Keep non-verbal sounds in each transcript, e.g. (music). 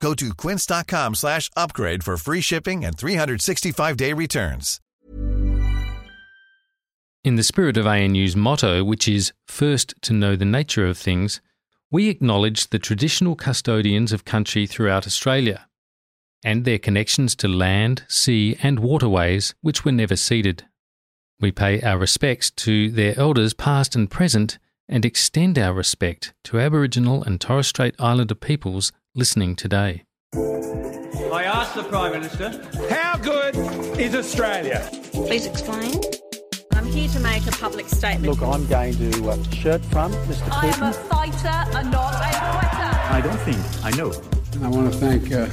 Go to quince.com slash upgrade for free shipping and 365-day returns. In the spirit of ANU's motto, which is first to know the nature of things, we acknowledge the traditional custodians of country throughout Australia and their connections to land, sea, and waterways which were never ceded. We pay our respects to their elders past and present and extend our respect to Aboriginal and Torres Strait Islander peoples listening today. I asked the Prime Minister, how good is Australia? Please explain. I'm here to make a public statement. Look, I'm going to uh, shirt front Mr. I am a fighter and not a quitter. I don't think I know. I want to thank uh,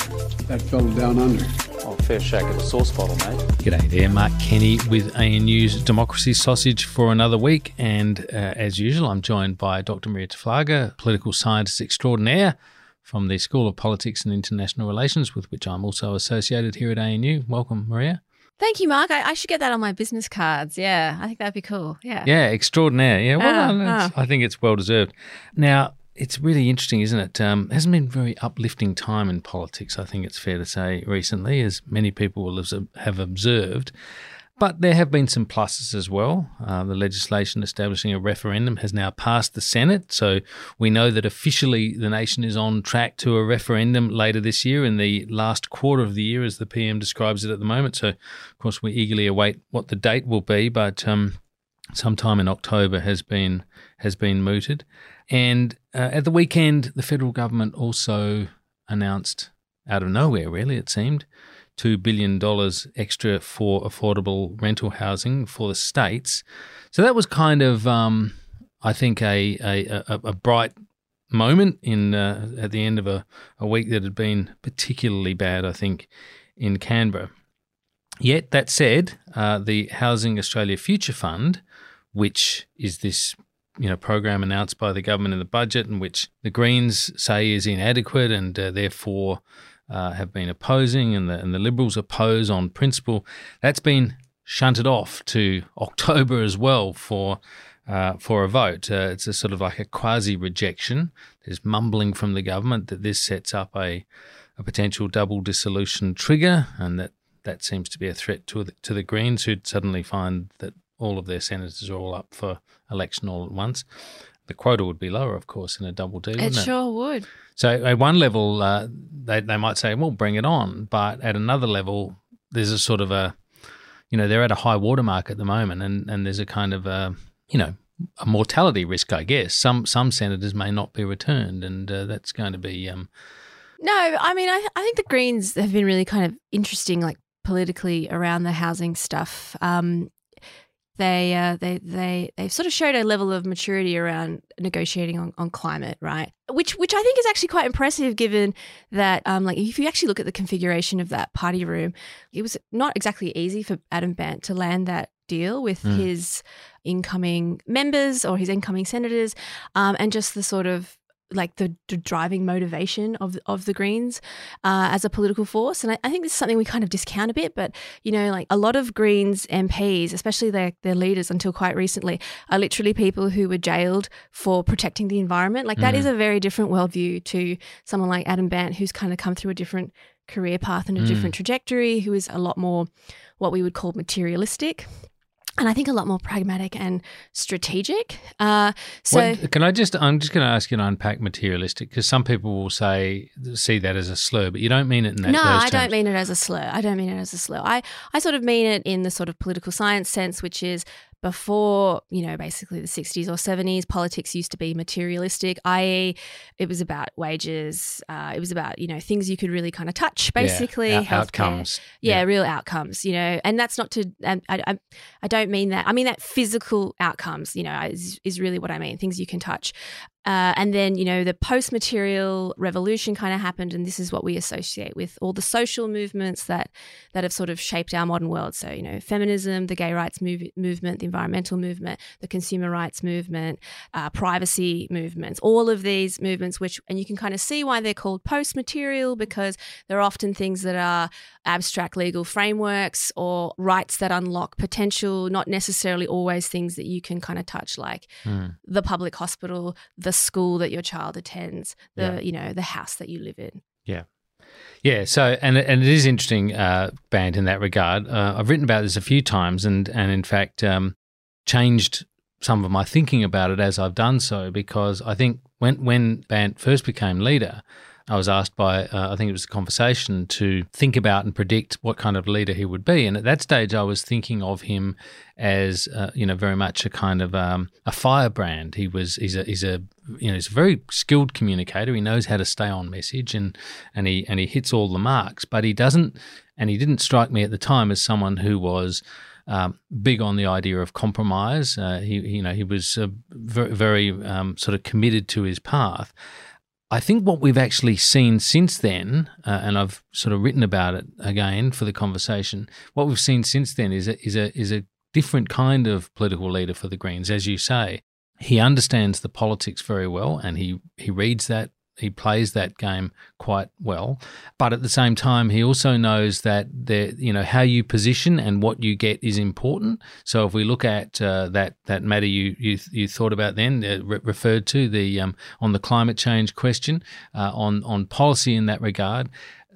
that fellow down under. Oh, fair shake of the sauce bottle, mate. G'day there, Mark Kenny with ANU's Democracy Sausage for another week. And uh, as usual, I'm joined by Dr. Marija Taflaga, political scientist extraordinaire from the School of Politics and International Relations, with which I'm also associated here at ANU. Welcome, Marija. Thank you, Mark. I, I should get that on my business cards. Yeah, I think that'd be cool. Yeah. Yeah, extraordinaire. Yeah, well, Ah, done. It's- I think it's well deserved. Now, it's really interesting, isn't it? Um, hasn't been a very uplifting time in politics. I think it's fair to say recently, as many people will have observed. But there have been some pluses as well. Uh, the legislation establishing a referendum has now passed the Senate, so we know that officially the nation is on track to a referendum later this year in the last quarter of the year, as the PM describes it at the moment. So, of course, we eagerly await what the date will be, but um, sometime in October has been has been mooted. And uh, at the weekend, the federal government also announced, out of nowhere, really, it seemed, $2 billion extra for affordable rental housing for the states. So that was kind of, um, I think, a, a, a, bright moment in uh, at the end of a, a week that had been particularly bad, I think, in Canberra. Yet, that said, uh, the Housing Australia Future Fund, which is this you know program announced by the government in the budget, and which the Greens say is inadequate and uh, therefore uh, have been opposing, and the and the Liberals oppose on principle. That's been shunted off to (laughs) October as well for. Uh, for a vote, uh, it's a sort of like a quasi rejection. There's mumbling from the government that this sets up a, a potential double dissolution trigger, and that that seems to be a threat to the, to the Greens, who'd suddenly find that all of their senators are all up for election all at once. The quota would be lower, of course, in a double D, It it? sure would. So at one level, uh, they they might say, "Well, bring it on," but at another level, there's a sort of a, you know, they're at a high watermark at the moment, and and there's a kind of a, you know, a mortality risk, I guess. Some some senators may not be returned, and uh, that's going to be um, No, I mean, I, I think the Greens have been really kind of interesting, like politically around the housing stuff. Um, they, uh, they, they, they've sort of showed a level of maturity around negotiating on, on climate, right? Which, which I think is actually quite impressive, given that, um, like, if you actually look at the configuration of that party room, it was not exactly easy for Adam Bandt to land that deal with Mm. his incoming members or his incoming senators, um, and just the sort of like the, the driving motivation of of the Greens uh, as a political force. And I, I think this is something we kind of discount a bit. But you know, like a lot of Greens MPs, especially their their leaders until quite recently, are literally people who were jailed for protecting the environment. Like that Mm. is a very different worldview to someone like Adam Bandt, who's kind of come through a different career path and a Mm. different trajectory, who is a lot more what we would call materialistic. And I think a lot more pragmatic and strategic. Uh, so, What- can I just? I'm just going to ask you to unpack materialistic because some people will say see that as a slur, but you don't mean it in that. no, I terms. don't mean it as a slur. I don't mean it as a slur. I, I sort of mean it in the sort of political science sense, which is before, you know, basically the 60s or 70s, politics used to be materialistic, i.e., it was about wages, uh, it was about, you know, things you could really kind of touch, basically. Yeah, out- outcomes. Yeah, real outcomes, you know, and that's not to, and I, I, I don't mean that. I mean that physical outcomes, you know, is, is really what I mean, things you can touch. Uh, and then, you know, the post material revolution kind of happened, and this is what we associate with all the social movements that that have sort of shaped our modern world. So, you know, feminism, the gay rights move- movement, the environmental movement, the consumer rights movement, uh, privacy movements, all of these movements, which, and you can kind of see why they're called post material because they're often things that are abstract legal frameworks or rights that unlock potential, not necessarily always things that you can kind of touch, like Mm. the public hospital, the school that your child attends, the Yeah. you know the house that you live in. Yeah, Yeah, so and and it is interesting, uh, Bandt in that regard. Uh, I've written about this a few times, and and in fact um, changed some of my thinking about it as I've done so because I think when when Bandt first became leader, I was asked by uh, I think it was a conversation to think about and predict what kind of leader he would be, and at that stage I was thinking of him as uh, you know very much a kind of um, a firebrand. He was he's a he's a you know he's a very skilled communicator. He knows how to stay on message and and he and he hits all the marks. But he doesn't and he didn't strike me at the time as someone who was um, big on the idea of compromise. Uh, he you know he was uh, very very um, sort of committed to his path. I think what we've actually seen since then, uh, and I've sort of written about it again for the conversation. What we've seen since then is a, is a is a different kind of political leader for the Greens, as you say. He understands the politics very well, and he he reads that he plays that game quite well. But at the same time, he also knows that there, you know, how you position and what you get is important. So if we look at uh, that that matter you you, you thought about then, uh, re- referred to the um, on the climate change question, uh, on on policy in that regard,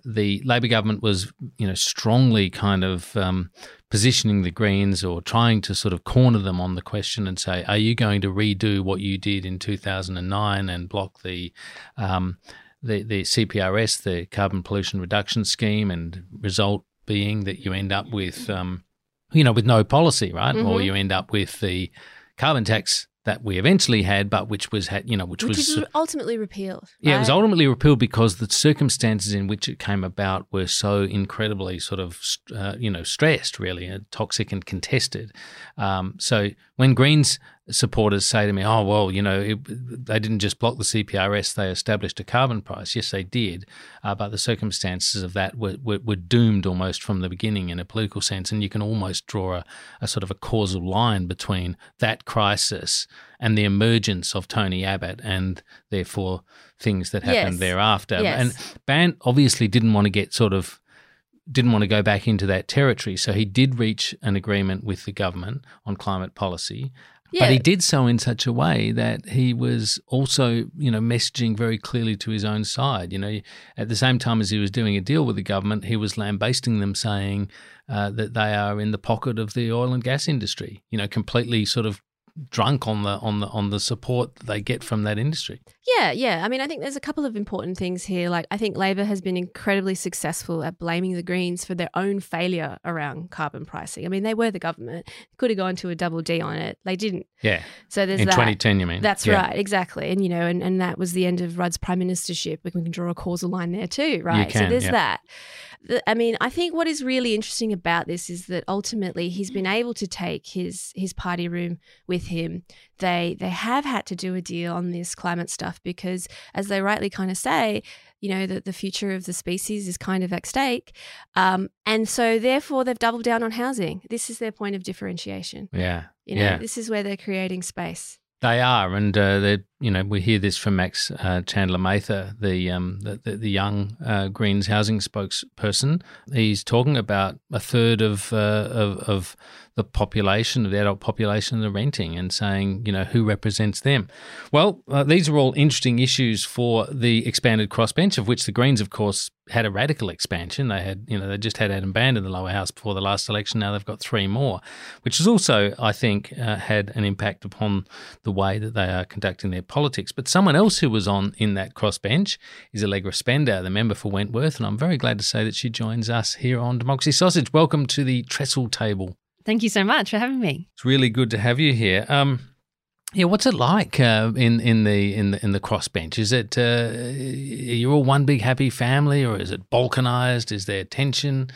the Labor government was you know strongly kind of um, positioning the Greens or trying to sort of corner them on the question and say, are you going to redo what you did in 2009 and block the um, the, the CPRS, the carbon pollution reduction scheme, and result being that you end up with um, you know with no policy, right? Or Mhm. you end up with the carbon tax that we eventually had, but which was had you know which, Which was ultimately repealed. yeah, it was ultimately repealed because the circumstances in which it came about were so incredibly sort of, uh, you know, stressed, really, uh, toxic and contested. Um, so when Greens supporters say to me, "Oh, well, you know, it, they didn't just block the CPRS; they established a carbon price." Yes, they did, uh, but the circumstances of that were, were, were doomed almost from the beginning in a political sense, and you can almost draw a, a sort of a causal line between that crisis and the emergence of Tony Abbott, and therefore things that happened Yes. thereafter. Yes. And Bandt obviously didn't want to get sort of didn't want to go back into that territory, so he did reach an agreement with the government on climate policy. But he did so in such a way that he was also, you know, messaging very clearly to his own side. You know, at the same time as he was doing a deal with the government, he was lambasting them, saying uh, that they are in the pocket of the oil and gas industry. You know, completely sort of drunk on the on the on the support they get from that industry. Yeah, yeah. I mean, I think there's a couple of important things here. Like, I think Labor has been incredibly successful at blaming the Greens for their own failure around carbon pricing. I mean, they were the government, could have gone to a double D on it. They didn't. Yeah, So there's in that. 2010, you mean? That's Yeah. right, exactly. And you know, and, and that was the end of Rudd's prime ministership. We can draw a causal line there too, right? so can, there's yeah. that. I mean, I think what is really interesting about this is that ultimately he's been able to take his his party room with him. They they have had to do a deal on this climate stuff because, as they rightly kind of say, you know that the future of the species is kind of at stake, um, and so therefore they've doubled down on housing. This is their point of differentiation. Yeah, You know, yeah. this is where they're creating space. They are, and uh, they, you know, we hear this from Max uh, Chandler Mather, the, um, the the the young uh, Greens housing spokesperson. He's talking about a third of, uh, of of the population, the adult population, are renting, and saying, you know, who represents them. Well, uh, these are all interesting issues for the expanded crossbench, of which the Greens, of course, had a radical expansion. They had, you know, they just had Adam Bandt in the lower house before the last election. Now they've got three more, which has also, I think, uh, had an impact upon the way that they are conducting their politics. But someone else who was on in that crossbench is Allegra Spender, the member for Wentworth, and I'm very glad to say that she joins us here on Democracy Sausage. Welcome to the Trestle Table. Thank you so much for having me. It's really good to have you here. Um, yeah, what's it like uh, in in the in the in the crossbench? Is it uh, are you all one big happy family, or is it balkanized? Is there tension?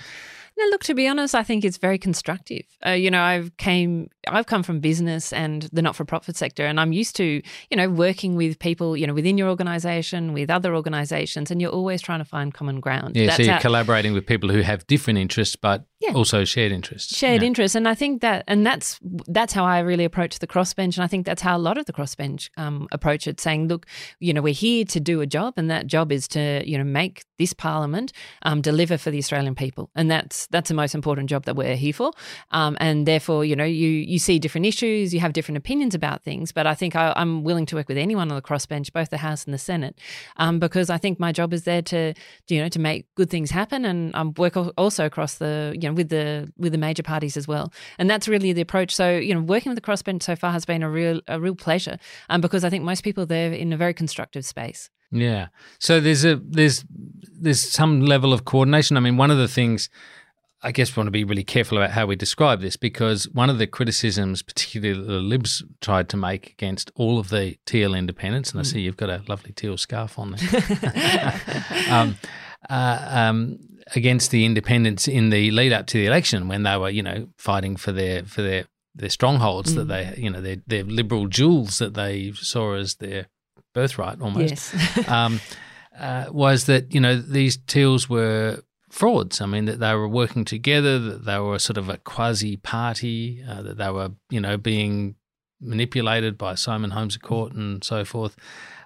No, look. To be honest, I think it's very constructive. Uh, you know, I've came, I've come from business and the not-for-profit sector, and I'm used to, you know, working with people, you know, within your organisation, with other organisations, and you're always trying to find common ground. Yeah, That's so you're how- collaborating with people who have different interests, but Yeah. also shared interests. shared Yeah. interest and i think that and that's that's how i really approach the crossbench and i think that's how a lot of the crossbench um, approach it saying look you know we're here to do a job and that job is to you know make this parliament um, deliver for the australian people and that's that's the most important job that we're here for um, and therefore you know you you see different issues you have different opinions about things but i think I, i'm willing to work with anyone on the crossbench both the house and the senate um, because i think my job is there to you know to make good things happen and um, work also across the you know with the with the major parties as well. And that's really the approach. So you know working with the crossbench so far has been a real a real pleasure um, because i think most people there in a very constructive space. Yeah. So there's a there's there's some level of coordination. I mean, one of the things I guess we want to be really careful about how we describe this because one of the criticisms, particularly the Libs tried to make against all of the teal independents, and I see you've got a lovely teal scarf on there, (laughs) (laughs) um, uh, um, against the independents in the lead up to the election when they were, you know, fighting for their for their their strongholds that they, you know, their their liberal jewels that they saw as their birthright almost yes (laughs) um, uh, was that you know these teals were frauds. I mean that they were working together, that they were sort of a quasi party, uh, that they were you know being manipulated by Simon Holmes à Court and so forth.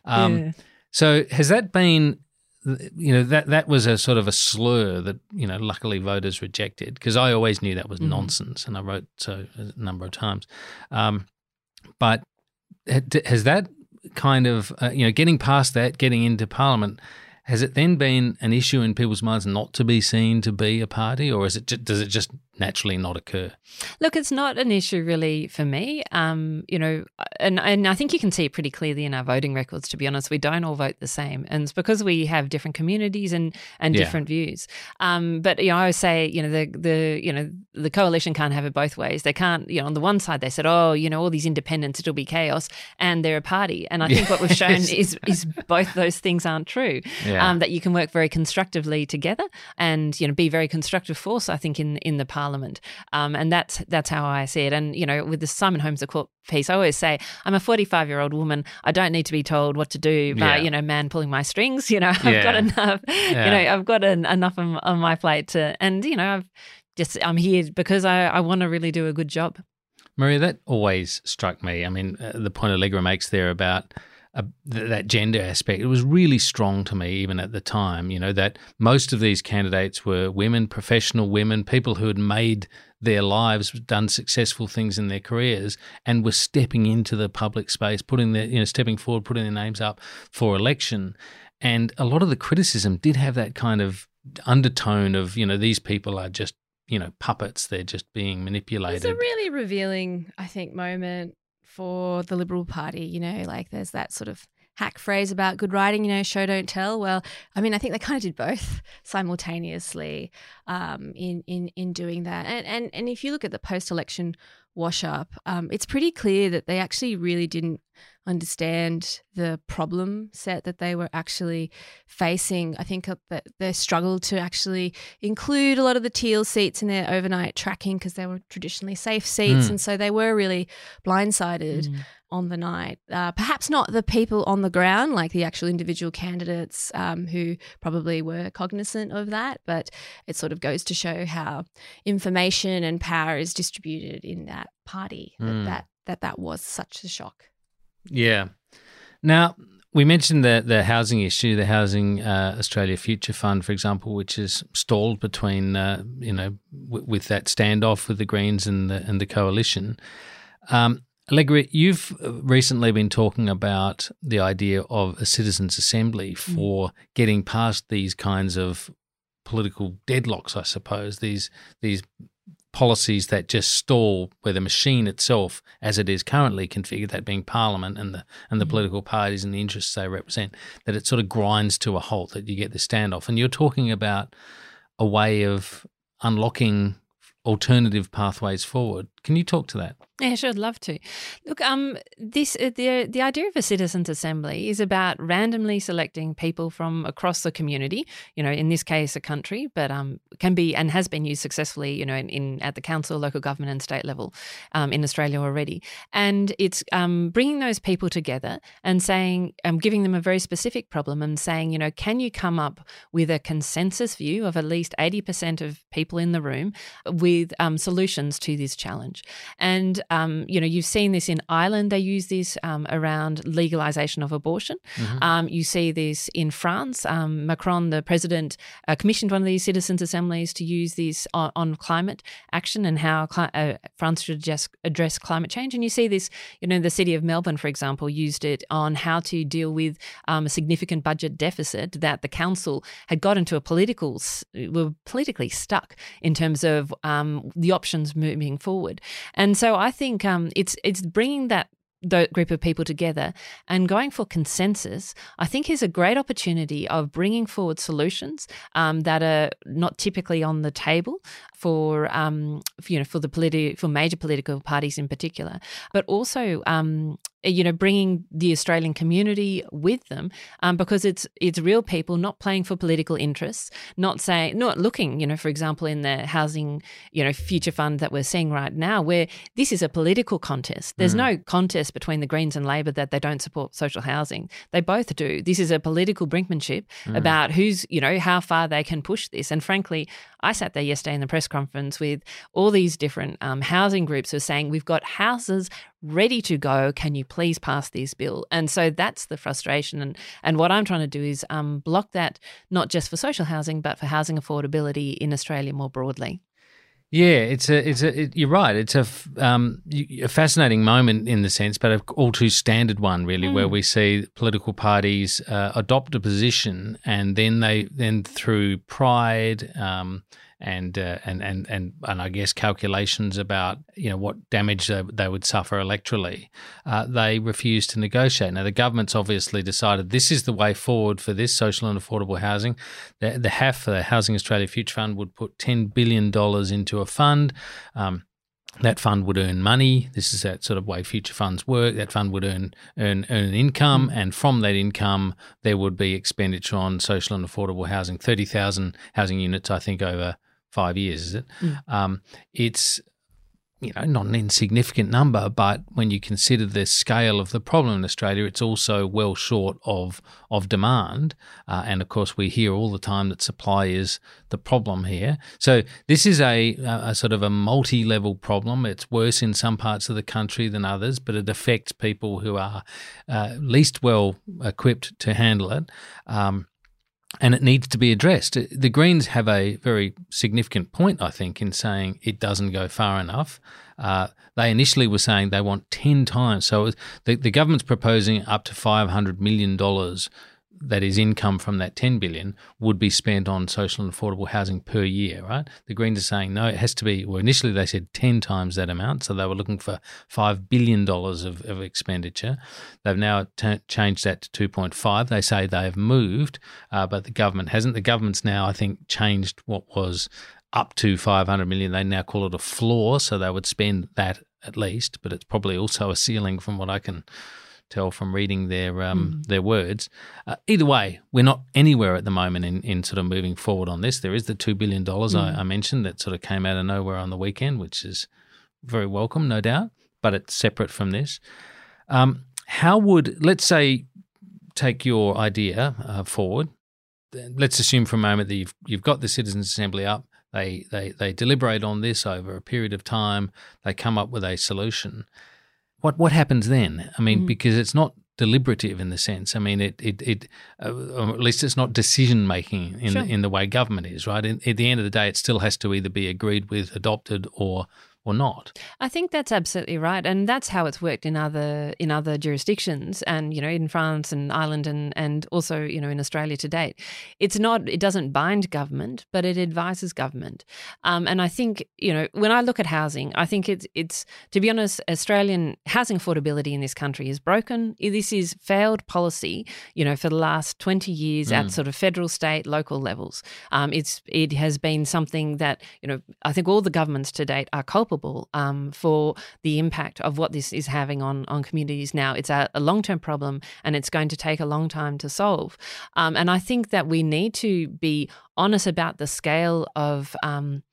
Um, Yeah. So has that been? You know that that was a sort of a slur that you know luckily voters rejected because I always knew that was nonsense and I wrote so a number of times, um, but has that kind of uh, you know getting past that, getting into Parliament, has it then been an issue in people's minds not to be seen to be a party, or is it ju- does it just naturally not occur? Look, it's not an issue really for me. Um, you know, and and I think you can see it pretty clearly in our voting records. To be honest, we don't all vote the same, and it's because we have different communities and and Yeah. different views. Um, but you know, I always say, you know, the the you know the coalition can't have it both ways. They can't. You know, on the one side they said, oh, you know, all these independents, it'll be chaos, and they're a party. And I think what we've shown (laughs) is is both those things aren't true. Yeah. Um, that you can work very constructively together and you know be very constructive force. I think in in the parliament, um, and that's that's how I see it. And you know, with the Simon Holmes à Court piece, I always say I'm a 45 year old woman. I don't need to be told what to do by Yeah. you know man pulling my strings. You know, I've Yeah. got enough. Yeah. You know, I've got an, enough on, on my plate to, and you know, I've just I'm here because I I want to really do a good job. Marija, that always struck me. I mean, uh, the point Allegra makes there about uh, th- that gender aspect, it was really strong to me even at the time, you know, that most of these candidates were women, professional women, people who had made their lives, done successful things in their careers, and were stepping into the public space, putting their, you know, stepping forward, putting their names up for election. And a lot of the criticism did have that kind of undertone of, you know, these people are just, you know, puppets. They're just being manipulated. It's a really revealing, I think, moment for the Liberal Party. You know, like there's that sort of hack phrase about good writing, you know, show don't tell. Well, I mean, I think they kind of did both (laughs) simultaneously um, in in in doing that. And and and if you look at the post election wash up, um, it's pretty clear that they actually really didn't understand the problem set that they were actually facing. I think that they struggled to actually include a lot of the teal seats in their overnight tracking because they were traditionally safe seats, Mm. and so they were really blindsided Mm. On the night. Uh, perhaps not the people on the ground, like the actual individual candidates um, who probably were cognizant of that, but it sort of goes to show how information and power is distributed in that party. Mm. That, that that that was such a shock. Yeah. Now, we mentioned the, the housing issue, the Housing uh, Australia Future Fund, for example, which is stalled between, uh, you know, w- with that standoff with the Greens and the, and the coalition. Um, Allegra, you've uh, recently been talking about the idea of a citizens' assembly mm. for getting past these kinds of political deadlocks, I suppose. These these policies that just stall where the machine itself, as it is currently configured, that being Parliament and the and the mm. political parties and the interests they represent, that it sort of grinds to a halt. That you get the standoff, and you're talking about a way of unlocking alternative pathways forward. Can you talk to that? Yeah, sure, I'd love to. Look, um, this uh, the the idea of a citizens' assembly is about randomly selecting people from across the community. You know, in this case, a country, but um, can be and has been used successfully. You know, in, in at the council, local government, and state level um, in Australia already. And it's um, bringing those people together and saying, um, giving them a very specific problem and saying, you know, can you come up with a consensus view of at least eighty percent of people in the room with um, solutions to this challenge? And um, you know, you've seen this in Ireland. They use this um, around legalization of abortion. Mm-hmm. Um, you see this in France. Um, Macron, the president, uh, commissioned one of these citizens' assemblies to use this on, on climate action and how cli- uh, France should just address climate change. And you see this, you know, the city of Melbourne, for example, used it on how to deal with um, a significant budget deficit that the council had got into a political, were politically stuck in terms of um, the options moving forward. And so I think um, it's it's bringing that group of people together and going for consensus, I think is a great opportunity of bringing forward solutions um, that are not typically on the table for um, you know for the politi- for major political parties in particular, but also um, you know bringing the Australian community with them um, because it's it's real people not playing for political interests, not saying not looking you know for example in the housing you know future fund that we're seeing right now where this is a political contest. There's mm. no contest between the Greens and Labor that they don't support social housing. They both do. This is a political brinkmanship mm. about who's you know how far they can push this. And frankly, I sat there yesterday in the press conference with all these different um, housing groups who are saying we've got houses ready to go. Can you please pass this bill? And so that's the frustration. And, and what I'm trying to do is um, block that, not just for social housing, but for housing affordability in Australia more broadly. Yeah, it's a, it's a, it, you're right. It's a, um, a fascinating moment in the sense, but an all too standard one, really, mm. where we see political parties uh, adopt a position and then they, then through pride, um, and uh, and and and and I guess calculations about you know what damage they, they would suffer electorally, uh, they refused to negotiate. Now the government's obviously decided this is the way forward for this social and affordable housing. The, the HAF, the Housing Australia Future Fund, would put ten billion dollars into a fund. Um, that fund would earn money. This is that sort of way future funds work. That fund would earn earn earn income, mm. and from that income, there would be expenditure on social and affordable housing. Thirty thousand housing units, I think, over five years, is it? Mm. Um, it's you know not an insignificant number, but when you consider the scale of the problem in Australia, it's also well short of of demand. Uh, and of course, we hear all the time that supply is the problem here. So this is a, a sort of a multi-level problem. It's worse in some parts of the country than others, but it affects people who are uh, least well equipped to handle it. Um, and it needs to be addressed. The Greens have a very significant point, I think, in saying it doesn't go far enough. Uh, they initially were saying they want 10 times. So the, the government's proposing up to $500 million that is income from that 10 billion would be spent on social and affordable housing per year, right? The Greens are saying no, it has to be. Well, initially they said 10 times that amount, so they were looking for $5 billion of, of expenditure. They've now t- changed that to 2.5. They say they have moved, uh, but the government hasn't. The government's now, I think, changed what was up to 500 million. They now call it a floor, so they would spend that at least, but it's probably also a ceiling from what I can tell from reading their um, mm. their words. Uh, either way, we're not anywhere at the moment in, in sort of moving forward on this. There is the two billion dollars mm. I, I, mentioned that sort of came out of nowhere on the weekend, which is very welcome, no doubt, but it's separate from this. Um, how would let's say take your idea uh, forward? Let's assume for a moment that you've you've got the citizens' assembly up. They, they, they deliberate on this over a period of time. They come up with a solution what what happens then? I mean, mm. because it's not deliberative in the sense. I mean, it it, it uh, at least it's not decision making in sure. in the way government is. Right. In, at the end of the day, it still has to either be agreed with, adopted, or or not. I think that's absolutely right, and that's how it's worked in other in other jurisdictions, and you know in France and Ireland, and and also you know in Australia to date. It's not it doesn't bind government, but it advises government, um, and I think you know when I look at housing, I think it's it's to be honest, Australian housing affordability in this country is broken. This is failed policy, you know, for the last twenty years mm. at sort of federal, state, local levels. Um, it's it has been something that you know I think all the governments to date are culpable um, for the impact of what this is having on on communities now. It's a, a long term problem, and it's going to take a long time to solve. Um, and I think that we need to be honest about the scale of um,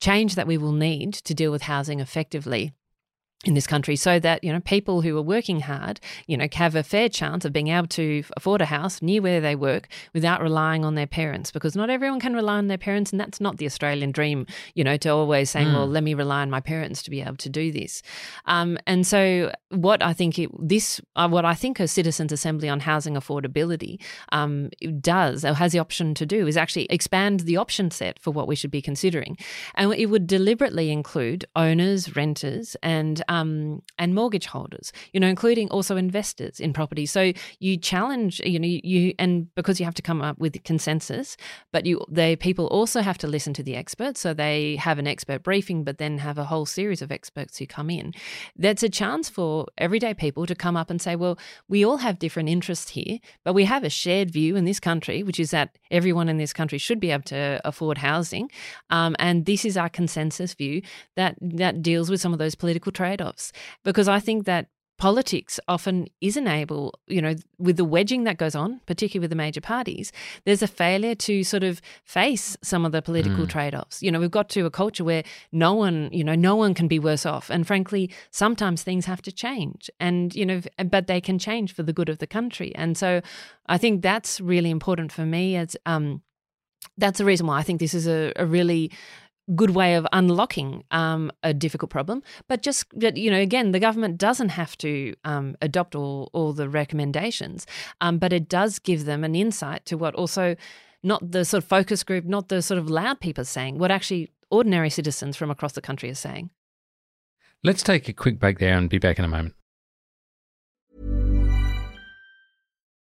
change that we will need to deal with housing effectively in this country so that you know people who are working hard you know have a fair chance of being able to afford a house near where they work without relying on their parents because not everyone can rely on their parents and that's not the australian dream you know to always saying mm. well let me rely on my parents to be able to do this um, and so what i think it, this uh, what i think a citizens assembly on housing affordability um, does or has the option to do is actually expand the option set for what we should be considering and it would deliberately include owners renters and um, and mortgage holders, you know, including also investors in property. So you challenge, you know, you and because you have to come up with consensus, but you they people also have to listen to the experts. So they have an expert briefing, but then have a whole series of experts who come in. That's a chance for everyday people to come up and say, well, we all have different interests here, but we have a shared view in this country, which is that everyone in this country should be able to afford housing, um, and this is our consensus view that that deals with some of those political trade offs because I think that politics often isn't able, you know, with the wedging that goes on, particularly with the major parties, there's a failure to sort of face some of the political mm. trade offs. You know, we've got to a culture where no one, you know, no one can be worse off. And frankly, sometimes things have to change and, you know, but they can change for the good of the country. And so I think that's really important for me as, um, that's the reason why I think this is a, a really good way of unlocking um, a difficult problem. But just, you know, again, the government doesn't have to um, adopt all, all the recommendations, um, but it does give them an insight to what also not the sort of focus group, not the sort of loud people saying, what actually ordinary citizens from across the country are saying. Let's take a quick break there and be back in a moment.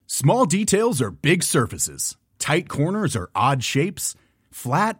Small details are big surfaces, tight corners are odd shapes, flat,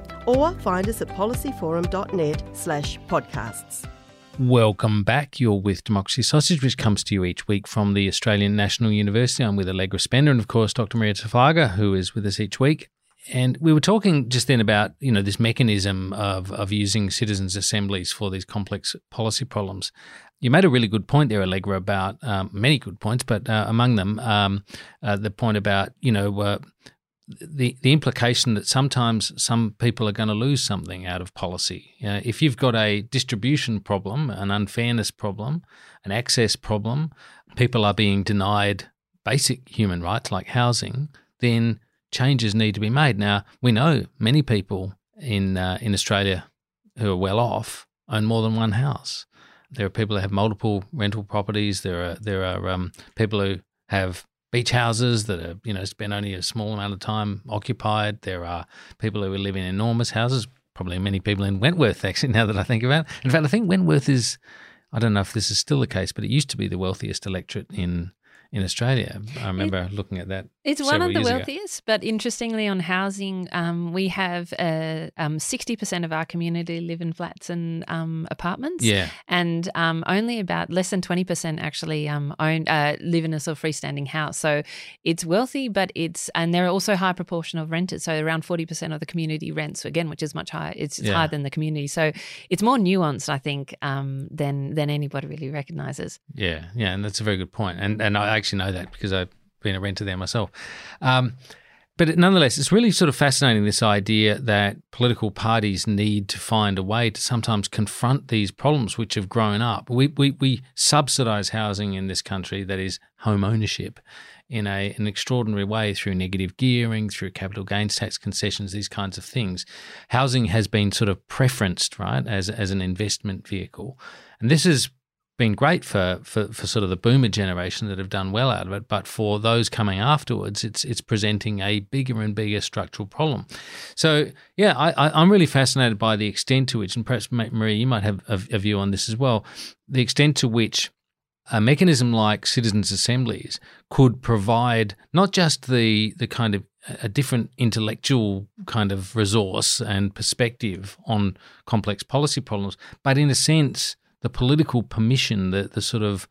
or find us at policyforum.net slash podcasts. Welcome back. You're with Democracy Sausage, which comes to you each week from the Australian National University. I'm with Allegra Spender and, of course, Dr. Marija Taflaga, who is with us each week. And we were talking just then about, you know, this mechanism of, of using citizens' assemblies for these complex policy problems. You made a really good point there, Allegra, about um, many good points, but uh, among them, um, uh, the point about, you know, uh, the the implication that sometimes some people are going to lose something out of policy. You know, if you've got a distribution problem, an unfairness problem, an access problem, people are being denied basic human rights like housing, then changes need to be made. Now we know many people in uh, in Australia who are well off own more than one house. There are people who have multiple rental properties. There are there are um, people who have beach houses that are, you know, spend only a small amount of time occupied. There are people who live in enormous houses, probably many people in Wentworth, (laughs) actually, now that I think about it. In fact, I think Wentworth is, I don't know if this is still the case, but it used to be the wealthiest electorate in in Australia. I remember it, looking at that. It's one of the wealthiest, ago. but interestingly, on housing, um, we have uh, um, 60% of our community live in flats and um, apartments. Yeah. And um, only about less than 20% actually um, own uh, live in a sort of freestanding house. So it's wealthy, but it's, and there are also high proportion of renters. So around 40% of the community rents, again, which is much higher. It's, it's yeah. higher than the community. So it's more nuanced, I think, um, than, than anybody really recognizes. Yeah. Yeah. And that's a very good point. And, and I actually know that because I've been a renter there myself. Um, but nonetheless, it's really sort of fascinating this idea that political parties need to find a way to sometimes confront these problems which have grown up. We, we, we subsidise housing in this country that is home ownership in a, an extraordinary way through negative gearing, through capital gains tax concessions, these kinds of things. Housing has been sort of preferenced, right, as, as an investment vehicle. And this has been great for, for, for sort of the boomer generation that have done well out of it, but for those coming afterwards, it's it's presenting a bigger and bigger structural problem. So yeah, I, am really fascinated by the extent to which, and perhaps Marie, you might have a, a view on this as well, the extent to which a mechanism like citizens' assemblies could provide not just the the kind of a different intellectual kind of resource and perspective on complex policy problems, but in a sense, the political permission, the the sort of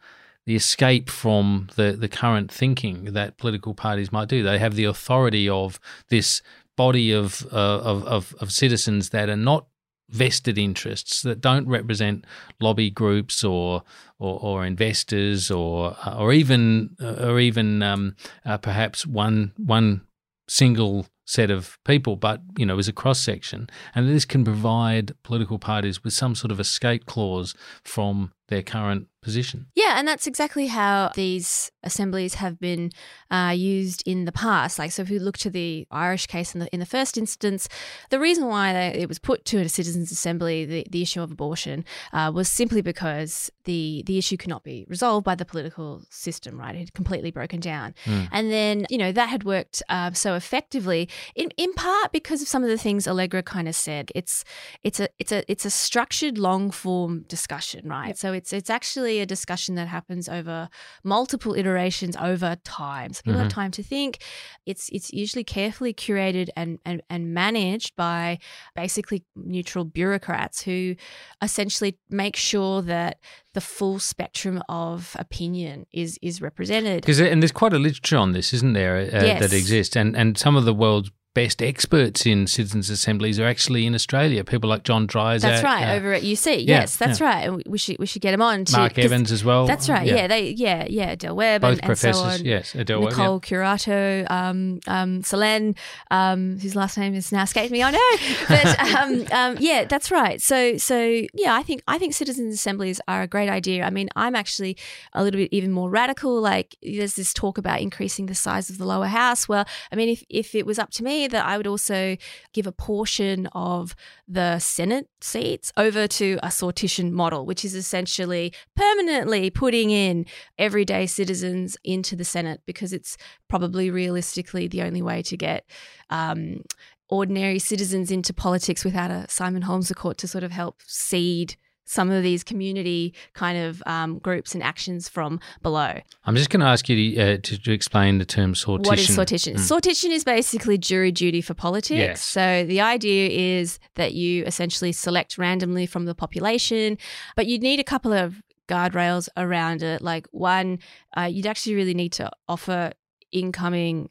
the escape from the the current thinking that political parties might do. They have the authority of this body of uh, of, of, of citizens that are not vested interests that don't represent lobby groups or or, or investors or or even or even um, uh, perhaps one one single set of people, but you know, as a cross section, and this can provide political parties with some sort of escape clause from their current position. Yeah, and that's exactly how these assemblies have been uh, used in the past. Like, so if we look to the Irish case in the in the first instance, the reason why they, it was put to a citizens' assembly, the, the issue of abortion, uh, was simply because the the issue could not be resolved by the political system. Right, it had completely broken down, mm. and then you know that had worked uh, so effectively in in part because of some of the things Allegra kind of said. It's it's a it's a it's a structured long form discussion, right? Yep. So it's it's actually a discussion that happens over multiple iterations over time. So people mm-hmm. have time to think. It's it's usually carefully curated and, and and managed by basically neutral bureaucrats who essentially make sure that the full spectrum of opinion is is represented. Because and there's quite a literature on this, isn't there, uh, yes. that exists, and and some of the world's best experts in citizens' assemblies are actually in Australia. People like John Dryzek. That's right, uh, over at UC. Yeah, yes, that's yeah. right. We should we should get him on. To, Mark Evans as well. That's right. Yeah, yeah they yeah yeah Del Webb both and, professors. And so yes, Del Webb, Nicole. Curato, um, um, Selene, um, whose last name is now escaped me. I know, (laughs) but um, um, yeah, that's right. So so yeah, I think I think citizens' assemblies are a great idea. I mean, I'm actually a little bit even more radical. Like there's this talk about increasing the size of the lower house. Well, I mean, if if it was up to me, that I would also give a portion of the Senate seats over to a sortition model, which is essentially permanently putting in everyday citizens into the Senate because it's probably realistically the only way to get. Um, ordinary citizens into politics without a Simon Holmes court to sort of help seed some of these community kind of um, groups and actions from below. I'm just going to ask you to, uh, to, to, explain the term sortition. What is sortition? Mm. Sortition is basically jury duty for politics. Yes. So the idea is that you essentially select randomly from the population, but you'd need a couple of guardrails around it. Like one, uh, you'd actually really need to offer incoming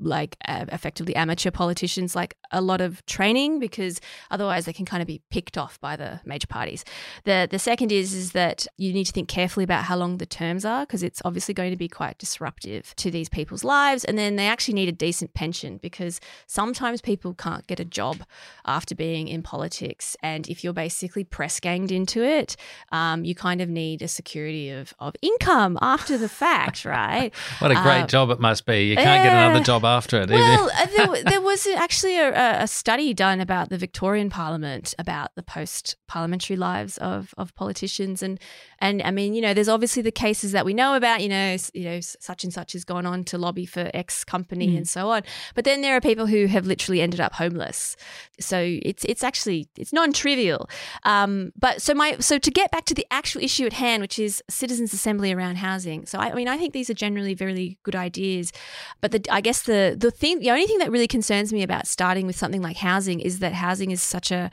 like uh, effectively amateur politicians like a lot of training because otherwise they can kind of be picked off by the major parties. The the second is is that you need to think carefully about how long the terms are because it's obviously going to be quite disruptive to these people's lives and then they actually need a decent pension because sometimes people can't get a job after being in politics and if you're basically press ganged into it um, you kind of need a security of, of income after the fact right? (laughs) What a great uh, job it must be. You can't get another job after it. Well, (laughs) uh, there, there, was actually a, a, study done about the Victorian Parliament about the post parliamentary lives of, of politicians, and and I mean, you know, there's obviously the cases that we know about. You know, you know, such and such has gone on to lobby for X company mm. and so on. But then there are people who have literally ended up homeless. So it's it's actually it's non trivial. Um, but so my so to get back to the actual issue at hand, which is citizens' assembly around housing. So I, I mean, I think these are generally very good ideas, but the, I guess the the the thing the only thing that really concerns me about starting with something like housing is that housing is such a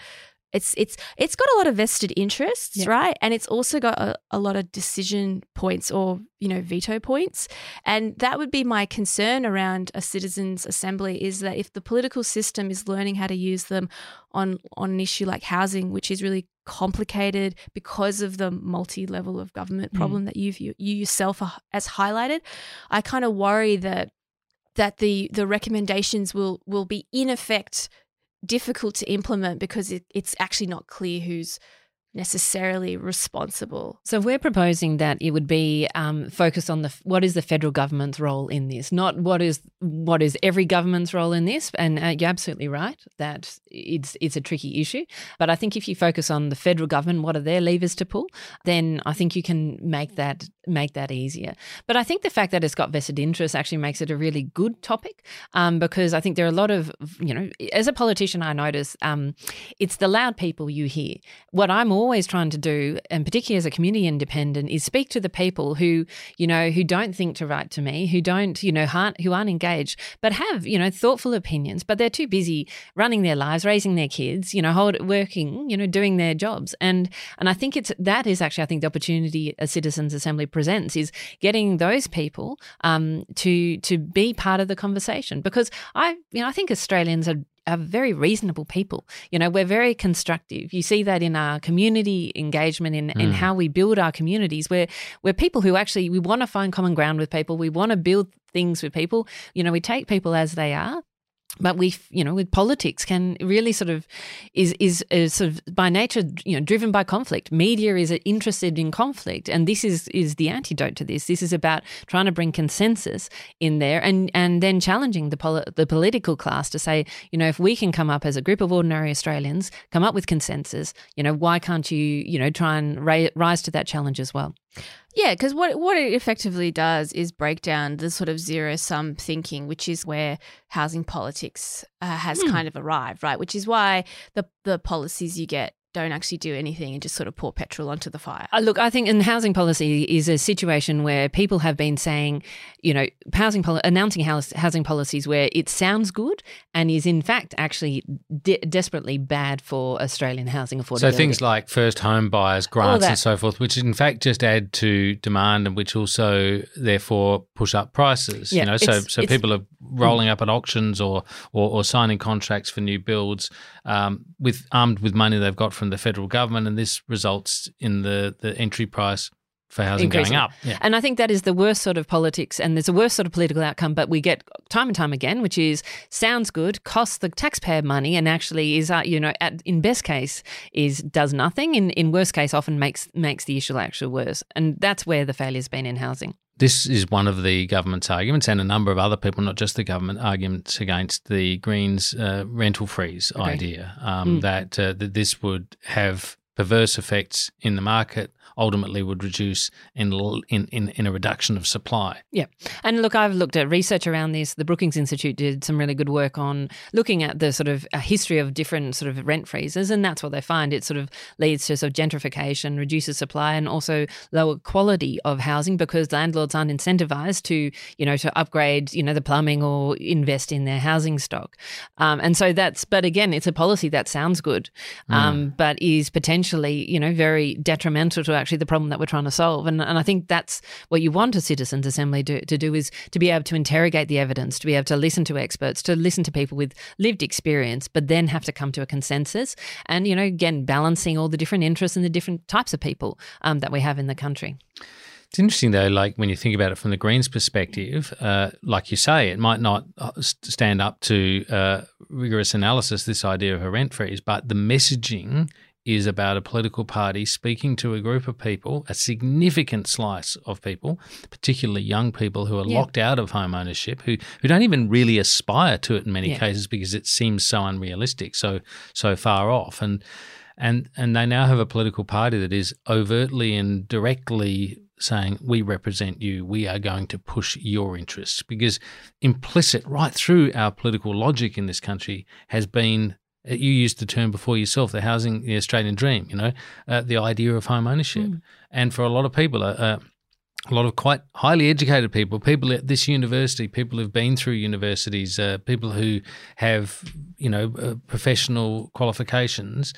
it's it's it's got a lot of vested interests, yeah. right? And it's also got a, a, lot of decision points or you know veto points. And that would be my concern around a citizens' assembly is that if the political system is learning how to use them on on an issue like housing, which is really complicated because of the multi-level of government mm. problem mm. that you've you, you yourself has highlighted, I kind of worry that that the the recommendations will will be in effect difficult to implement because it, it's actually not clear who's necessarily responsible. So we're proposing that it would be um, focused on the what is the federal government's role in this, not what is what is every government's role in this. And uh, you're absolutely right that it's it's a tricky issue. But I think if you focus on the federal government, what are their levers to pull, then I think you can make that make that easier. But I think the fact that it's got vested interest actually makes it a really good topic um, because I think there are a lot of you know as a politician I notice um, it's the loud people you hear. What I'm always trying to do, and particularly as a community independent, is speak to the people who, you know, who don't think to write to me, who don't, you know, aren't, who aren't engaged, but have, you know, thoughtful opinions, but they're too busy running their lives, raising their kids, you know, hold, working, you know, doing their jobs. And and I think it's that is actually I think the opportunity a citizens assembly presents is getting those people um, to to be part of the conversation because I you know I think Australians are are very reasonable people. You know, we're very constructive. You see that in our community engagement, in, mm. in how we build our communities. We're, we're people who actually, we want to find common ground with people. We want to build things with people. You know, we take people as they are but we you know with politics can really sort of is, is is sort of by nature you know driven by conflict. Media is uh, interested in conflict. And this is is the antidote to this. This is about trying to bring consensus in there and and then challenging the poli- the political class to say you know if we can come up as a group of ordinary Australians come up with consensus you know why can't you you know try and ra- rise to that challenge as well yeah, because what what it effectively does is break down the sort of zero sum thinking, which is where housing politics uh, has mm. kind of arrived, right? Which is why the the policies you get don't actually do anything and just sort of pour petrol onto the fire. Uh, look, I think in housing policy is a situation where people have been saying, you know, housing poli- announcing house, housing policies where it sounds good and is in fact actually de- desperately bad for Australian housing affordability. So things like first home buyers grants and so forth, which in fact just add to demand and which also therefore push up prices. Yeah, you know, so so people are rolling up at auctions or, or, or signing contracts for new builds um, with armed with money they've got from the federal government, and this results in the the entry price for housing Increasing. going up. Yeah. And I think that is the worst sort of politics and there's a worst sort of political outcome, but we get time and time again, which is sounds good, costs the taxpayer money and actually is, uh, you know, at, in best case is does nothing. In, in worst case often makes, makes the issue actually worse. And that's where the failure's been in housing. This is one of the government's arguments, and a number of other people, not just the government, arguments against the Greens uh, rental freeze okay. idea um, mm. that, uh, that this would have perverse effects in the market ultimately would reduce in, in, in, in, a reduction of supply. Yeah. And look, I've looked at research around this. The Brookings Institute did some really good work on looking at the sort of history of different sort of rent freezes. And that's what they find. It sort of leads to sort of gentrification, reduces supply, and also lower quality of housing because landlords aren't incentivized to, you know, to upgrade, you know, the plumbing or invest in their housing stock. Um, and so that's, but again, it's a policy that sounds good, um, mm. but is potentially, you know, very detrimental to actually the problem that we're trying to solve. And, and I think that's what you want a citizens' assembly to, to do is to be able to interrogate the evidence, to be able to listen to experts, to listen to people with lived experience, but then have to come to a consensus. And, you know, again, balancing all the different interests and the different types of people um, that we have in the country. It's interesting though, like when you think about it from the Greens' perspective, uh, like you say, it might not uh, stand up to uh, rigorous analysis, this idea of a rent freeze, but the messaging is about a political party speaking to a group of people, a significant slice of people, particularly young people who are yeah. locked out of home ownership, who, who don't even really aspire to it in many yeah. cases because it seems so unrealistic, so so far off. And and and they now have a political party that is overtly and directly saying we represent you we are going to push your interests because implicit right through our political logic in this country has been you used the term before yourself, the housing, the Australian dream, you know, uh, the idea of home ownership. Mm. And for a lot of people, uh, uh, a lot of quite highly educated people, people at this university, people who've been through universities, uh, people who have, you know, uh, professional qualifications,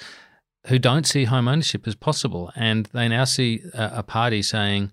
who don't see home ownership as possible. And they now see a party saying,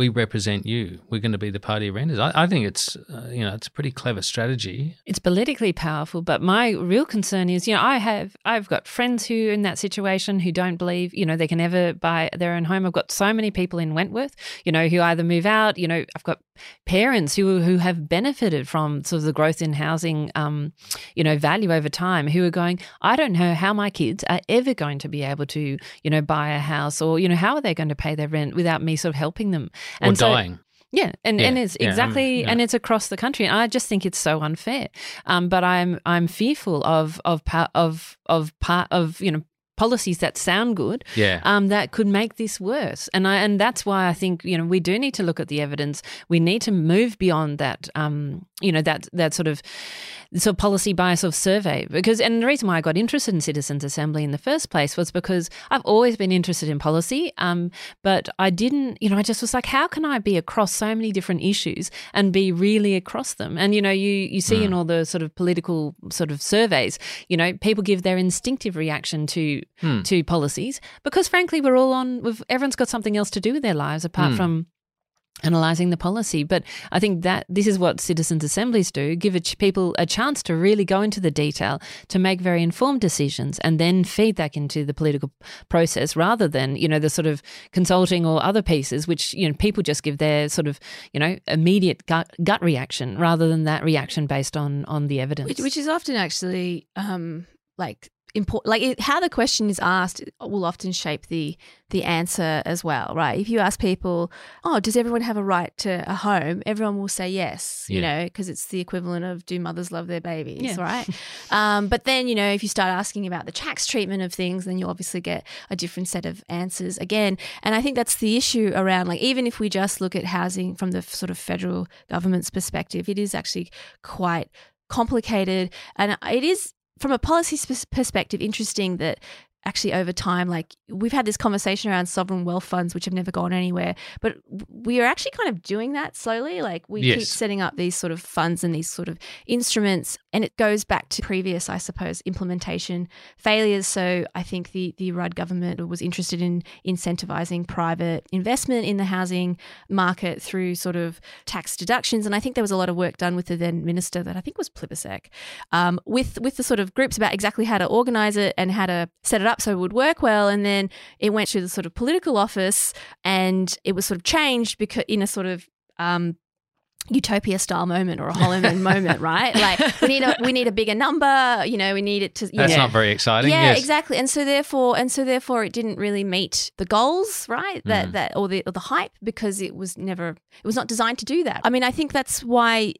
we represent you. We're going to be the party of renters. I, I think it's uh, you know it's a pretty clever strategy. It's politically powerful, but my real concern is you know I have I've got friends who in that situation who don't believe you know they can ever buy their own home. I've got so many people in Wentworth, you know, who either move out. You know, I've got parents who who have benefited from sort of the growth in housing, um, you know, value over time, who are going, I don't know how my kids are ever going to be able to, you know, buy a house, or you know, how are they going to pay their rent without me sort of helping them? or dying. Yeah, and, Yeah, and it's exactly, yeah. and it's across the country. And I just think it's so unfair. Um, but I'm I'm fearful of of pa- of of part of you know policies that sound good. Yeah. Um, that could make this worse. And I and that's why I think you know we do need to look at the evidence. We need to move beyond that. Um, you know that that sort of sort of policy bias of survey because and the reason why I got interested in citizens assembly in the first place was because I've always been interested in policy um but I didn't you know I just was like how can I be across so many different issues and be really across them and you know you you see in all the sort of political sort of surveys you know people give their instinctive reaction to to policies because frankly we're all on we've everyone's got something else to do with their lives apart from analyzing the policy. But I think that this is what citizens' assemblies do give a ch- people a chance to really go into the detail, to make very informed decisions, and then feed that into the political process rather than, you know, the sort of consulting or other pieces, which, you know, people just give their sort of, you know, immediate gut, gut reaction rather than that reaction based on, on the evidence. which, which is often actually um, like important like it, how the question is asked will often shape the the answer as well right? If you ask people oh does everyone have a right to a home? everyone will say yes you know because it's the equivalent of do mothers love their babies? Yeah. right? (laughs) Um, but then you know if you start asking about the tax treatment of things then you obviously get a different set of answers again. And i think that's the issue around like even if we just look at housing from the f- sort of federal government's perspective it is actually quite complicated. And it is from a policy sp- perspective interesting that actually over time like we've had this conversation around sovereign wealth funds which have never gone anywhere but we are actually kind of doing that slowly like we keep setting up these sort of funds and these sort of instruments and it goes back to previous i suppose implementation failures. So i think the the rudd government was interested in incentivizing private investment in the housing market through sort of tax deductions and i think there was a lot of work done with the then minister that i think was Plibersek um, with with the sort of groups about exactly how to organize it and how to set it up so it would work well. And then it went to the sort of political office, and it was sort of changed because in a sort of um, utopia style moment or a Hollowmen (laughs) moment, right? Like we need a we need a bigger number. You know, we need it to. You That's know, not very exciting. yeah, yes. exactly. And so therefore, and so therefore, it didn't really meet the goals, right? That Mm. that or the or the hype because it was never it was not designed to do that. I mean, I think that's why.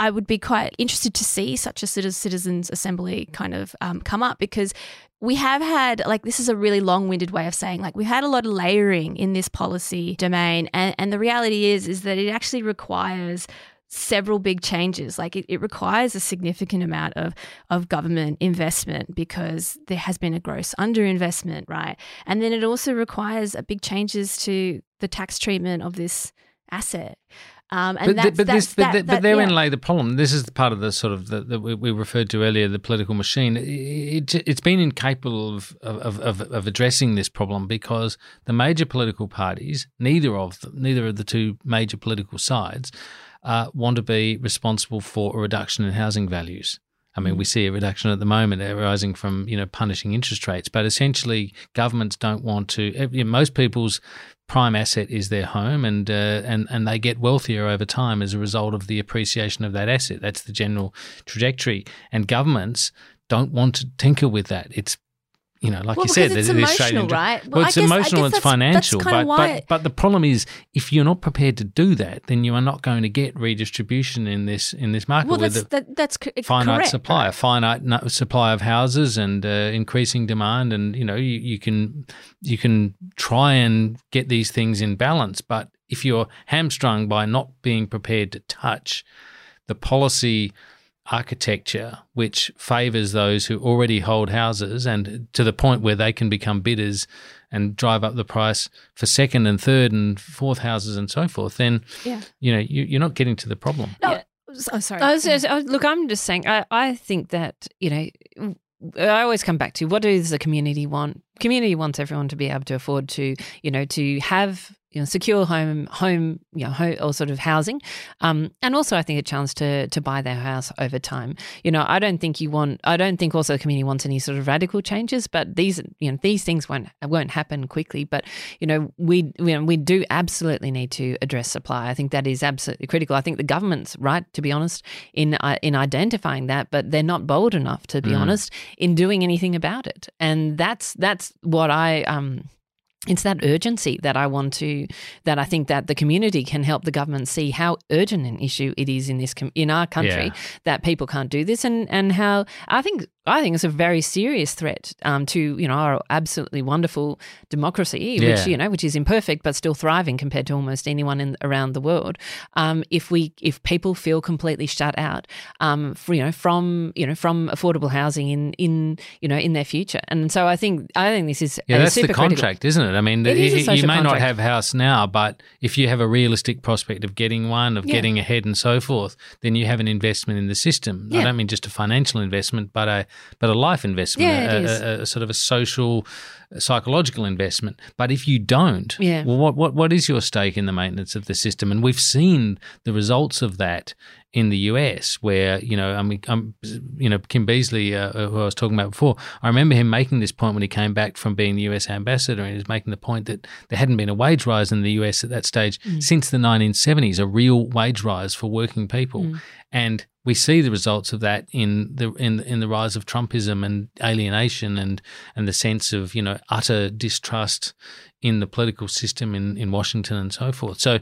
I would be quite interested to see such a citizens' assembly kind of um, come up because we have had like this is a really long-winded way of saying like we've had a lot of layering in this policy domain, and and the reality is is that it actually requires several big changes. Like it, it requires a significant amount of of government investment because there has been a gross underinvestment, right? And then it also requires a big changes to the tax treatment of this asset. Um, and but, that's, th- but that's, this, but, that, but therein yeah. lay the problem. This is part of the sort of that we, we referred to earlier, the political machine. It, it, has been incapable of, of, of, of addressing this problem because the major political parties, neither of them, neither of the two major political sides, uh, want to be responsible for a reduction in housing values. I mean, we see a reduction at the moment arising from you know punishing interest rates, but essentially governments don't want to. eh, you know, Most people's prime asset is their home, and uh, and and they get wealthier over time as a result of the appreciation of that asset. That's the general trajectory, and governments don't want to tinker with that. It's you know, like Well, you said, it's the, the emotional, Australian, right? Well, Well, it's guess- emotional, it's that's- financial, that's but, but but the problem is if you're not prepared to do that, then you are not going to get redistribution in this in this market. well, that's that, that's co- finite correct, supply, right? a finite no- supply of houses, and uh, increasing demand. And you know, you, you can you can try and get these things in balance, but if you're hamstrung by not being prepared to touch the policy architecture which favors those who already hold houses and to the point where they can become bidders and drive up the price for second and third and fourth houses and so forth then Yeah. you know you, you're not getting to the problem No, oh, sorry. I was just- look, I'm just saying, I, I think that, you know, I always come back to what does the community want? Community wants everyone to be able to afford to, you know, to have you know, secure home, home, you know, ho- or sort of housing, um, and also I think a chance to to buy their house over time. You know, I don't think you want, I don't think also the community wants any sort of radical changes, but these, you know, these things won't won't happen quickly. But you know, we, you know, we do absolutely need to address supply. I think that is absolutely critical. I think the government's right, to be honest, in uh, in identifying that, but they're not bold enough, to be Mm. honest, in doing anything about it. And that's that's what I um it's that urgency that I want to that I think that the community can help the government see how urgent an issue it is in this com- in our country Yeah. that people can't do this and and how I think I think it's a very serious threat um, to you know our absolutely wonderful democracy, Yeah. which you know which is imperfect but still thriving compared to almost anyone in around the world. Um, if we if people feel completely shut out, um, for, you know from you know from affordable housing in in you know in their future, and so I think I think this is Yeah, a that's the super critical- contract, isn't it? I mean, It is a y- you may not have a house now, but if you have a realistic prospect of getting one, of Yeah. getting ahead, and so forth, then you have an investment in the system. I don't mean just a financial investment, but a but a life investment, Yeah, a, a- a- sort of a social, psychological investment. But if you don't, Yeah. well, what what what is your stake in the maintenance of the system? And we've seen the results of that in the US, where you know, I mean, um, you know, Kim Beazley, uh, who I was talking about before, I remember him making this point when he came back from being the US ambassador, and he was making the point that there hadn't been a wage rise in the US at that stage Mm. since the 1970s, a real wage rise for working people, Mm. and we see the results of that in the in in the rise of Trumpism and alienation and and the sense of you know utter distrust in the political system in in Washington and so forth. So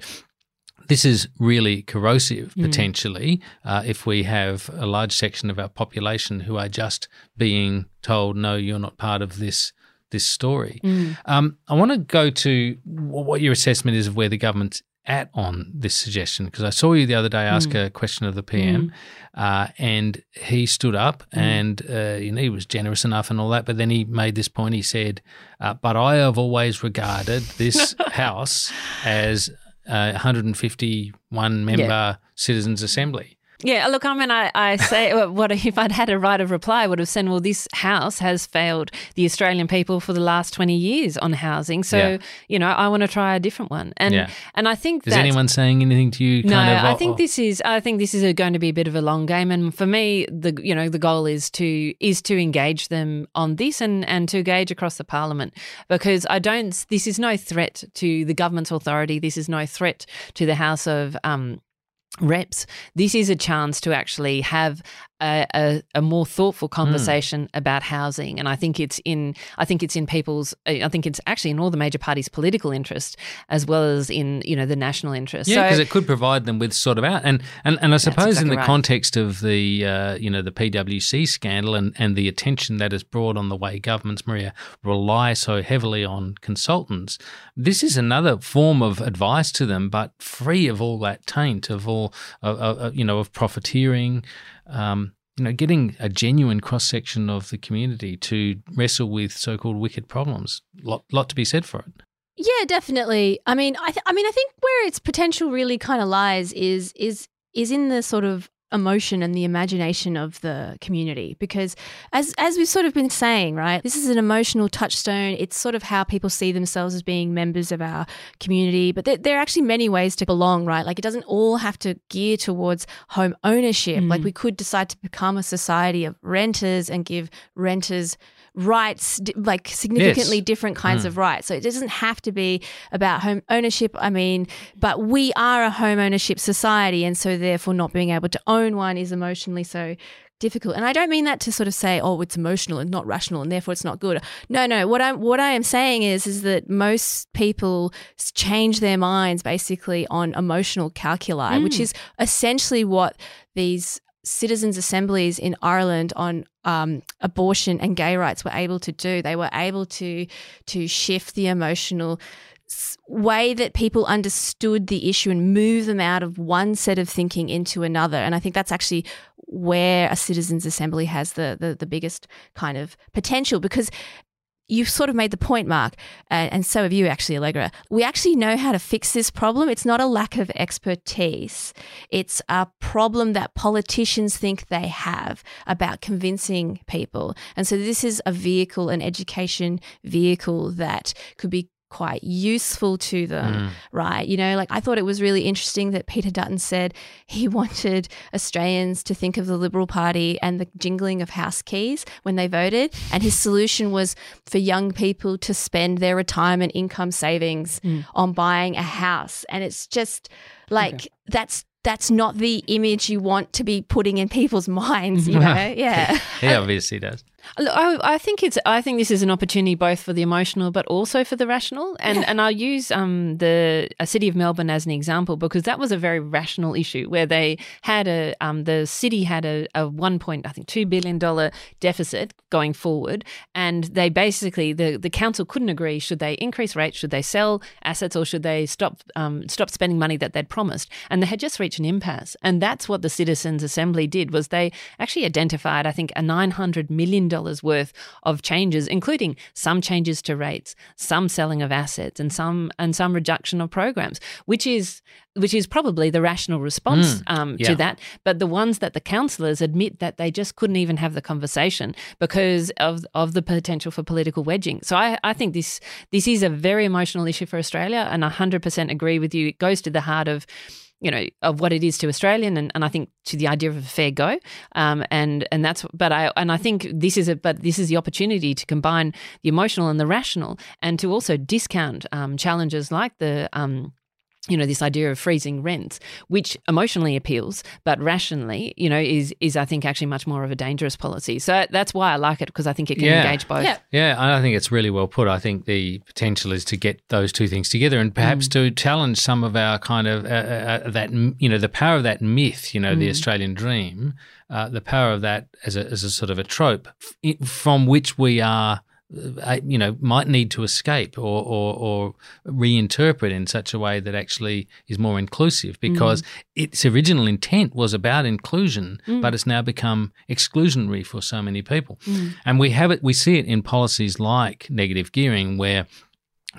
this is really corrosive Mm. potentially uh, if we have a large section of our population who are just being told, no, you're not part of this this story. Mm. Um, I want to go to what your assessment is of where the government's at on this suggestion because I saw you the other day ask Mm. a question of the PM, uh, and he stood up Mm. and uh, you know he was generous enough and all that, but then he made this point. He said, uh, "But I have always regarded this (laughs) house as a 151 member citizens assembly." Yeah, look, I mean, I, I say, (laughs) what if I'd had a right of reply, I would have said, well, this house has failed the Australian people for the last 20 years on housing. So, Yeah. you know, I want to try a different one. And Yeah. and I think Is anyone saying anything to you? No, of, I think oh, this is. I think this is a, going to be a bit of a long game, and for me, the you know the goal is to is to engage them on this and and to engage across the parliament because I don't. This is no threat to the government's authority. This is no threat to the House of. Um, reps this is a chance to actually have a, a, a more thoughtful conversation about housing and i think it's in i think it's in people's i think it's actually in all the major parties political interest as well as in you know the national interest Yeah, because so it could provide them with sort of out and and, and I suppose in the right. context of the uh, you know the PwC scandal and, and the attention that is brought on the way governments, Marija, rely so heavily on consultants, this is another form of advice to them, but free of all that taint of all of, of, you know of profiteering. Um, you know, getting a genuine cross section of the community to wrestle with so-called wicked problems. Lot, lot to be said for it. Yeah, definitely. I mean, I, th- I mean, I think where its potential really kind of lies is is is in the sort of emotion and the imagination of the community. Because as as we've sort of been saying right this is an emotional touchstone. It's sort of how people see themselves as being members of our community. But there, there are actually many ways to belong right? Like it doesn't all have to gear towards home ownership. Like Mm. we could decide to become a society of renters and give renters rights like significantly different kinds Mm. of rights so it doesn't have to be about home ownership i mean but we are a home ownership society and so therefore not being able to own one is emotionally so difficult and i don't mean that to sort of say oh it's emotional and not rational and therefore it's not good no no what i'm what i am saying is is that most people change their minds basically on emotional calculi which Mm. is essentially what these citizens' assemblies in Ireland on um, abortion and gay rights were able to do. They were able to to shift the emotional way that people understood the issue and move them out of one set of thinking into another. And I think that's actually where a citizens' assembly has the the, the biggest kind of potential because. You've sort of made the point, Mark, and, and so have you, actually, Allegra. We actually know how to fix this problem. It's not a lack of expertise. It's a problem that politicians think they have about convincing people. And so this is a vehicle, an education vehicle that could be quite useful to them, Mm. right? You know, like I thought it was really interesting that Peter Dutton said he (laughs) wanted Australians to think of the Liberal Party and the jingling of house keys when they voted. And his solution was for young people to spend their retirement income savings on buying a house. And it's just like that's that's not the image you want to be putting in people's (laughs) minds, you know? Yeah. (laughs) He obviously does. Look, I, I think it's. I think this is an opportunity both for the emotional, but also for the rational. And and I'll use um the city of Melbourne as an example because that was a very rational issue where they had a um the city had a, a one point I think two billion dollar deficit going forward, and they basically the the council couldn't agree should they increase rates, should they sell assets, or should they stop um stop spending money that they'd promised, and they had just reached an impasse, and that's what the citizens' assembly did was they actually identified I think a nine hundred million dollars worth of changes, including some changes to rates, some selling of assets, and some and some reduction of programs, which is which is probably the rational response Mm, um, yeah. to that. But the ones that the councillors admit that they just couldn't even have the conversation because of of the potential for political wedging. So I, I think this this is a very emotional issue for Australia, and I hundred percent agree with you. It goes to the heart of you know of what it is to Australian and, and I think to the idea of a fair go. Um, and and that's but I and I think this is a but this is the opportunity to combine the emotional and the rational and to also discount um, challenges like the um, you know this idea of freezing rents which emotionally appeals but rationally you know is is i think actually much more of a dangerous policy so that's why i like it because i think it can Yeah. engage both Yeah. Yeah, I think it's really well put. I think the potential is to get those two things together, and perhaps to challenge some of our kind of uh, uh, that you know the power of that myth, you know, the Australian dream, uh, the power of that as a as a sort of a trope f- from which we are. You know, might need to escape or, or, or reinterpret in such a way that actually is more inclusive because mm. its original intent was about inclusion, mm. but it's now become exclusionary for so many people. Mm. And we have it, we see it in policies like negative gearing, where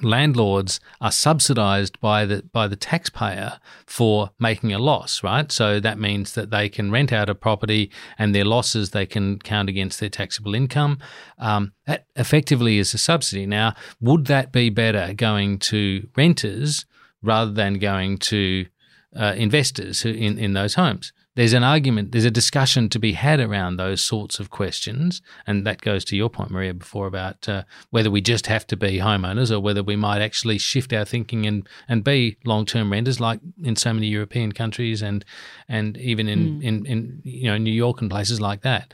landlords are subsidized by the by the taxpayer for making a loss right? So that means that they can rent out a property and their losses they can count against their taxable income. Um, that effectively is a subsidy. Now would that be better going to renters rather than going to uh, investors who, in, in those homes. There's an argument, there's a discussion to be had around those sorts of questions. And that goes to your point, Marija, before about uh, whether we just have to be homeowners or whether we might actually shift our thinking and, and be long term renters, like in so many European countries and and even in, in, in you know New York and places like that.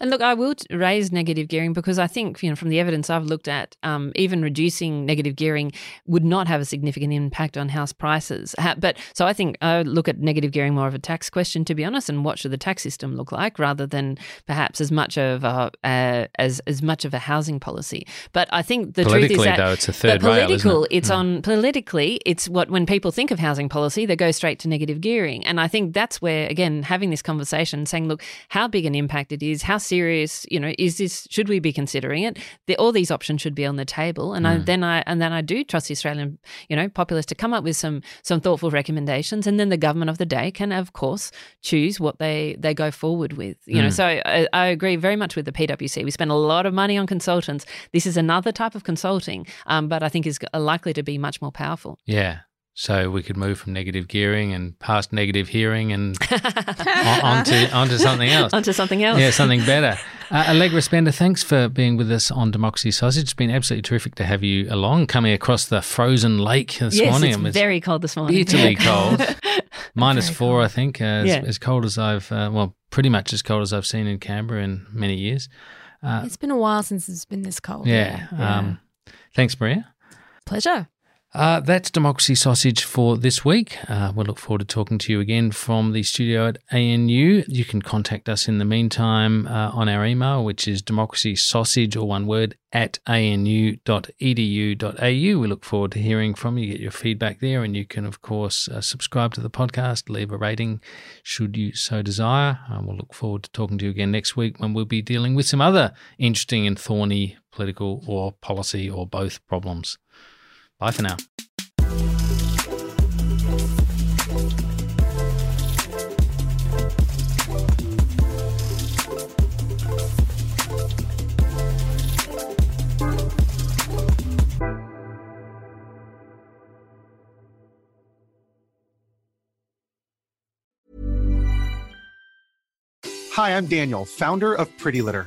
And look, I will raise negative gearing because I think, you know, from the evidence I've looked at, um, even reducing negative gearing would not have a significant impact on house prices. But so I think I look at negative gearing more of a tax question, to be honest, and what should the tax system look like, rather than perhaps as much of a, uh, as as much of a housing policy. But I think the truth is that though, it's a third rail, isn't it? political, it's on politically, it's what when people think of housing policy, they go straight to negative gearing, and I think that's where again having this conversation, saying, look, how big an impact it is, how serious, you know, is this? Should we be considering it? The, all these options should be on the table, and I, then I and then I do trust the Australian, you know, populace to come up with some some thoughtful recommendations, and then the government of the day can, of course, choose what they they go forward with. You know, so I, I agree very much with the PwC. We spend a lot of money on consultants. This is another type of consulting, um, but I think is likely to be much more powerful. Yeah. So we could move from negative gearing and past negative hearing and (laughs) on, onto onto something else. Onto something else. Yeah, something better. Uh, Allegra Spender, thanks for being with us on Democracy Sausage. It's been absolutely terrific to have you along, coming across the frozen lake this yes, morning. it's It was very cold this morning. bitterly (laughs) cold. Minus four, I think, uh, as, Yeah. as cold as I've, uh, well, pretty much as cold as I've seen in Canberra in many years. It's been a while since it's been this cold. Yeah. Um, thanks, Marija. Pleasure. Uh, that's Democracy Sausage for this week. Uh, we'll look forward to talking to you again from the studio at ANU. You can contact us in the meantime uh, on our email, which is democracy sausage or one word at anu.edu.au. We look forward to hearing from you, get your feedback there, and you can, of course, uh, subscribe to the podcast, leave a rating should you so desire. Uh, we'll look forward to talking to you again next week when we'll be dealing with some other interesting and thorny political or policy or both problems. Bye for now. Hi, I'm Daniel, founder of Pretty Litter.